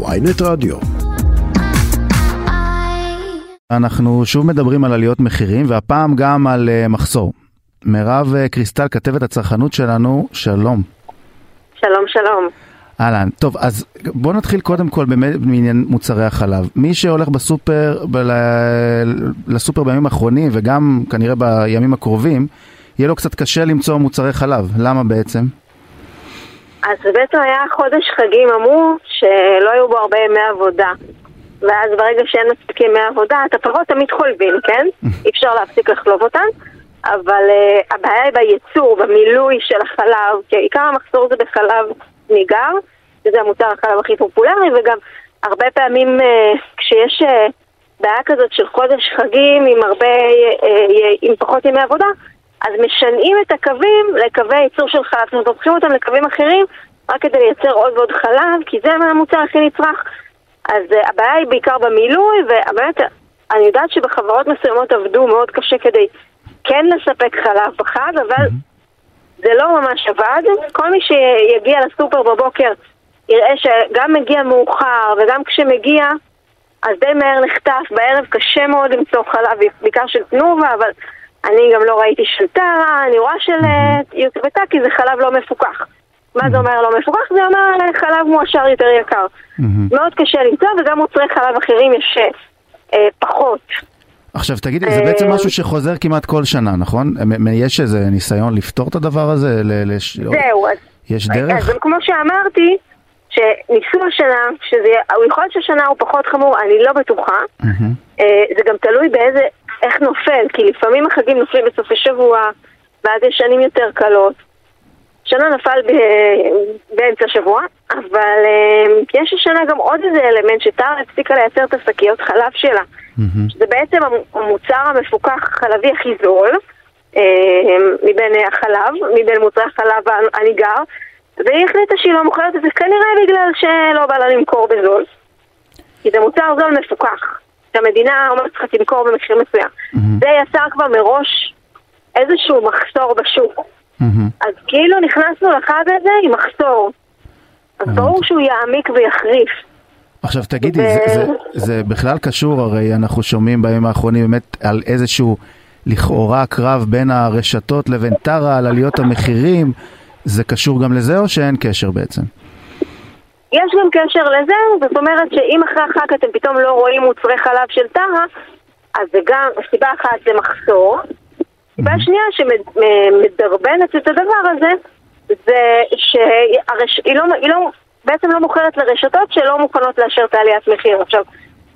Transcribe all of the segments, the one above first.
ויינט רדיו. אנחנו שוב מדברים על עליות מחירים והפעם גם על uh, מחסור. מירב uh, קריסטל, כתבת הצרכנות שלנו, שלום. שלום, שלום. אהלן, טוב, אז בואו נתחיל קודם כל באמת מעניין מוצרי החלב. מי שהולך בסופר, ב- לסופר בימים האחרונים וגם כנראה בימים הקרובים, יהיה לו קצת קשה למצוא מוצרי חלב. למה בעצם? אז בעצם היה חודש חגים אמרו שלא היו בו הרבה ימי עבודה. ואז ברגע שאין מספיק ימי עבודה, את הפרות תמיד חולבים, כן? אי אפשר להפסיק לחלוב אותן. אבל uh, הבעיה היא בייצור, במילוי של החלב, כי עיקר המחסור זה בחלב ניגר, שזה המוצר החלב הכי פופולרי, וגם הרבה פעמים uh, כשיש uh, בעיה כזאת של חודש חגים עם הרבה, uh, עם פחות ימי עבודה, אז משנעים את הקווים לקווי ייצור של חלב, זאת אומרת, הופכים אותם לקווים אחרים רק כדי לייצר עוד ועוד חלב, כי זה המוצר הכי נצרך. אז uh, הבעיה היא בעיקר במילוי, ובאמת, אני יודעת שבחברות מסוימות עבדו מאוד קשה כדי כן לספק חלב בחג, אבל זה לא ממש עבד. כל מי שיגיע לסופר בבוקר יראה שגם מגיע מאוחר, וגם כשמגיע, אז די מהר נחטף. בערב קשה מאוד למצוא חלב, בעיקר של תנובה, אבל אני גם לא ראיתי של טרה, אני רואה של יוטבתה, כי זה חלב לא מפוקח. מה זה אומר לא מפוקח? זה אומר חלב מועשר יותר יקר. מאוד קשה למצוא, וגם מוצרי חלב אחרים יש אה, פחות. עכשיו תגידי, זה בעצם משהו שחוזר כמעט כל שנה, נכון? יש איזה ניסיון לפתור את הדבר הזה? זהו. יש דרך? אז כמו שאמרתי, שניסו השנה, שזה, יכול להיות שהשנה הוא פחות חמור, אני לא בטוחה. זה גם תלוי באיזה, איך נופל, כי לפעמים החגים נופלים בסופי שבוע, ואז יש שנים יותר קלות. שנה נפל באמצע שבוע, אבל יש השנה גם עוד איזה אלמנט שטרה הפסיקה לייצר את השקיות חלב שלה. שזה בעצם המוצר המפוקח החלבי הכי זול מבין החלב, מבין מוצרי החלב הניגר והיא החליטה שהיא לא מוכרת את זה כנראה בגלל שלא בא לה למכור בזול כי זה מוצר זול מפוקח שהמדינה אומרת לך תמכור במחיר מסוים. זה יצר כבר מראש איזשהו מחסור בשוק. אז כאילו נכנסנו לחג הזה עם מחסור. אז ברור שהוא יעמיק ויחריף. עכשיו תגידי, ו... זה, זה, זה בכלל קשור, הרי אנחנו שומעים בימים האחרונים באמת על איזשהו לכאורה קרב בין הרשתות לבין טרה, על עליות המחירים, זה קשור גם לזה או שאין קשר בעצם? יש גם קשר לזה, זאת אומרת שאם אחרי החג אתם פתאום לא רואים מוצרי חלב של טרה, אז זה גם, סיבה אחת זה מחסור, סיבה mm-hmm. שנייה שמדרבנת את הדבר הזה, זה שהיא לא, לא בעצם לא מוכרת לרשתות שלא מוכנות לאשר את העליית מחיר. עכשיו,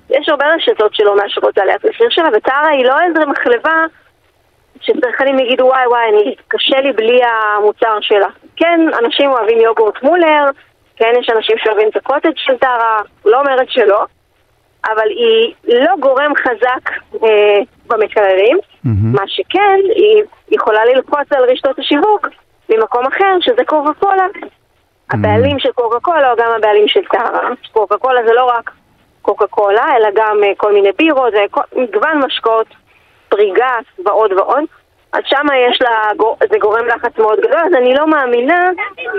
יש הרבה רשתות שלא מאשרות את העליית מחיר שלה, וטרה היא לא איזה מחלבה שצרכנים יגידו וואי וואי, אני, קשה לי בלי המוצר שלה. כן, אנשים אוהבים יוגורט מולר, כן, יש אנשים שאוהבים את הקוטג' של טרה, לא אומרת שלא, אבל היא לא גורם חזק אה, במקררים, mm-hmm. מה שכן, היא יכולה ללחוץ על רשתות השיווק ממקום אחר, שזה קוקה קולה. הבעלים של קוקה קולה או גם הבעלים של טרה. קוקה קולה זה לא רק קוקה קולה, אלא גם כל מיני בירות, זה מגוון משקאות, פריגס ועוד ועוד. אז שם יש לה, זה גורם לחץ מאוד גדול, אז אני לא מאמינה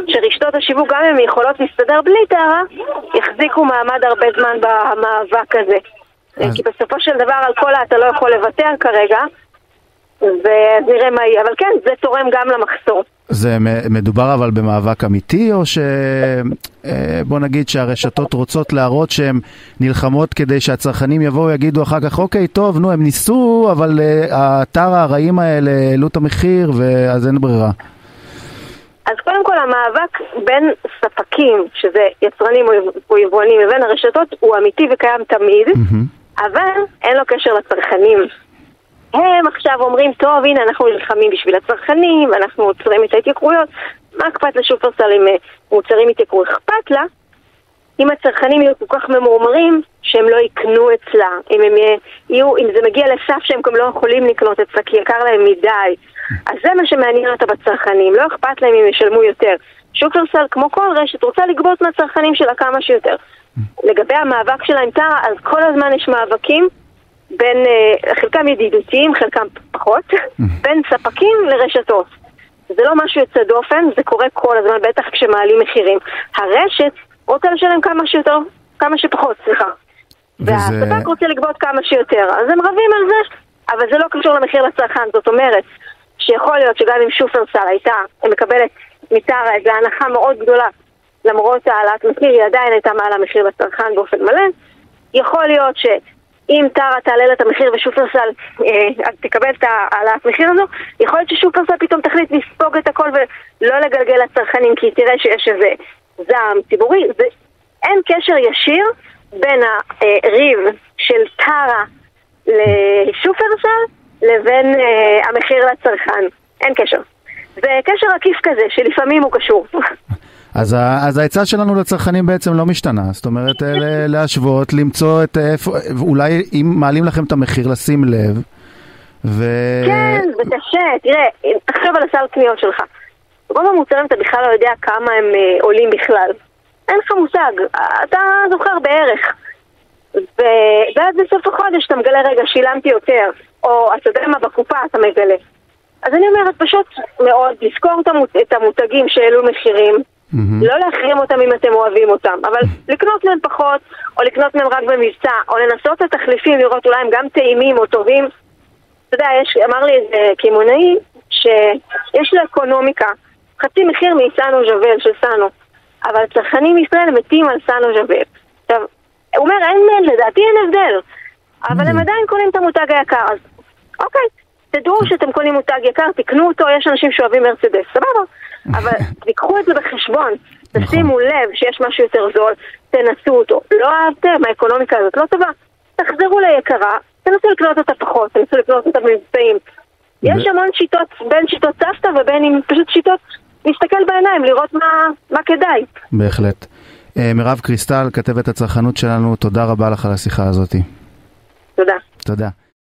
שרשתות השיווק, גם אם הן יכולות להסתדר בלי טרה, יחזיקו מעמד הרבה זמן במאבק הזה. אז... כי בסופו של דבר על קולה אתה לא יכול לוותר כרגע, ונראה מה יהיה. אבל כן, זה תורם גם למחסור. זה מדובר אבל במאבק אמיתי, או ש... בוא נגיד שהרשתות רוצות להראות שהן נלחמות כדי שהצרכנים יבואו ויגידו אחר כך, אוקיי, טוב, נו, הם ניסו, אבל האתר הרעים האלה העלו את המחיר, ואז אין ברירה. אז קודם כל המאבק בין ספקים, שזה יצרנים או יבואנים, לבין הרשתות, הוא אמיתי וקיים תמיד, mm-hmm. אבל אין לו קשר לצרכנים. הם עכשיו אומרים, טוב, הנה, אנחנו נלחמים בשביל הצרכנים, אנחנו עוצרים את ההתייקרויות. מה אכפת לשופרסל אם מוצרים יתייקרו? אכפת לה אם הצרכנים יהיו כל כך ממורמרים שהם לא יקנו אצלה. אם, הם יהיו, אם זה מגיע לסף שהם גם לא יכולים לקנות אצלה כי יקר להם מדי. אז זה מה שמעניין אותה בצרכנים, לא אכפת להם אם ישלמו יותר. שופרסל, כמו כל רשת, רוצה לגבות מהצרכנים שלה כמה שיותר. לגבי המאבק שלה עם טרה, אז כל הזמן יש מאבקים בין, חלקם ידידותיים, חלקם פחות, בין ספקים לרשתות. זה לא משהו יוצא דופן, זה קורה כל הזמן, בטח כשמעלים מחירים. הרשת רוצה לשלם כמה שיותר כמה שפחות, סליחה. וזה- והספק רוצה לגבות כמה שיותר, אז הם רבים על זה, אבל זה לא קשור למחיר לצרכן, זאת אומרת שיכול להיות שגם אם שופרסל הייתה מקבלת מטרה איזו הנחה מאוד גדולה, למרות העלאת מחיר, היא עדיין הייתה מעלה מחיר לצרכן באופן מלא, יכול להיות שאם טרה תעלה לה את המחיר ושופרסל אה, תקבל את העלאת מחיר הזו, יכול להיות ששופרסל פתאום תחליט לספוג את הכל ולא לגלגל לצרכנים כי תראה שיש איזה זעם ציבורי. זה, אין קשר ישיר בין הריב של טרה לשופרסל לבין אה, המחיר לצרכן. אין קשר. זה קשר עקיף כזה, שלפעמים הוא קשור. אז, אז העצה שלנו לצרכנים בעצם לא משתנה, זאת אומרת אה, להשוות, למצוא את איפה, אולי אם מעלים לכם את המחיר לשים לב, ו... כן, זה. תראה, תחשוב על הסל קניות שלך. רוב המוצרים אתה בכלל לא יודע כמה הם אה, עולים בכלל. אין לך מושג, אתה זוכר בערך. ו... ואז בסוף החודש אתה מגלה, רגע, שילמתי יותר. או אתה יודע מה, בקופה אתה מגלה. אז אני אומרת, פשוט מאוד, לזכור. את המותגים שהעלו מחירים, מהמם. לא להחרים אותם אם אתם אוהבים אותם, אבל לקנות מהם פחות, או לקנות מהם רק במבצע, או לנסות את התחליפים, לראות אולי הם גם טעימים או טובים. אתה יודע, יש, אמר לי איזה קמעונאי שיש לו אקונומיקה, חצי מחיר מסאנו ז'וול של סאנו, אבל צרכנים בישראל מתים על סאנו ז'וול. עכשיו, הוא אומר, אין, לדעתי אין הבדל, אבל הם עדיין קונים את המותג היקר, אז אוקיי, תדעו שאתם קונים מותג יקר, תקנו אותו, יש אנשים שאוהבים מרצדס, סבבה, אבל תיקחו את זה בחשבון. תשימו לב שיש משהו יותר זול, תנסו אותו. לא אהבתם, האקונומיקה הזאת לא טובה, תחזרו ליקרה, תנסו לקנות אותה פחות, תנסו לקנות אותה במבצעים. יש המון שיטות, בין שיטות סבתא ובין אם פשוט שיטות להסתכל בעיניים, לראות מה, מה כדאי. בהחלט. אה, מירב קריסטל, כתבת הצרכנות שלנו, תודה רבה לך על השיחה הזאת. תודה. תודה.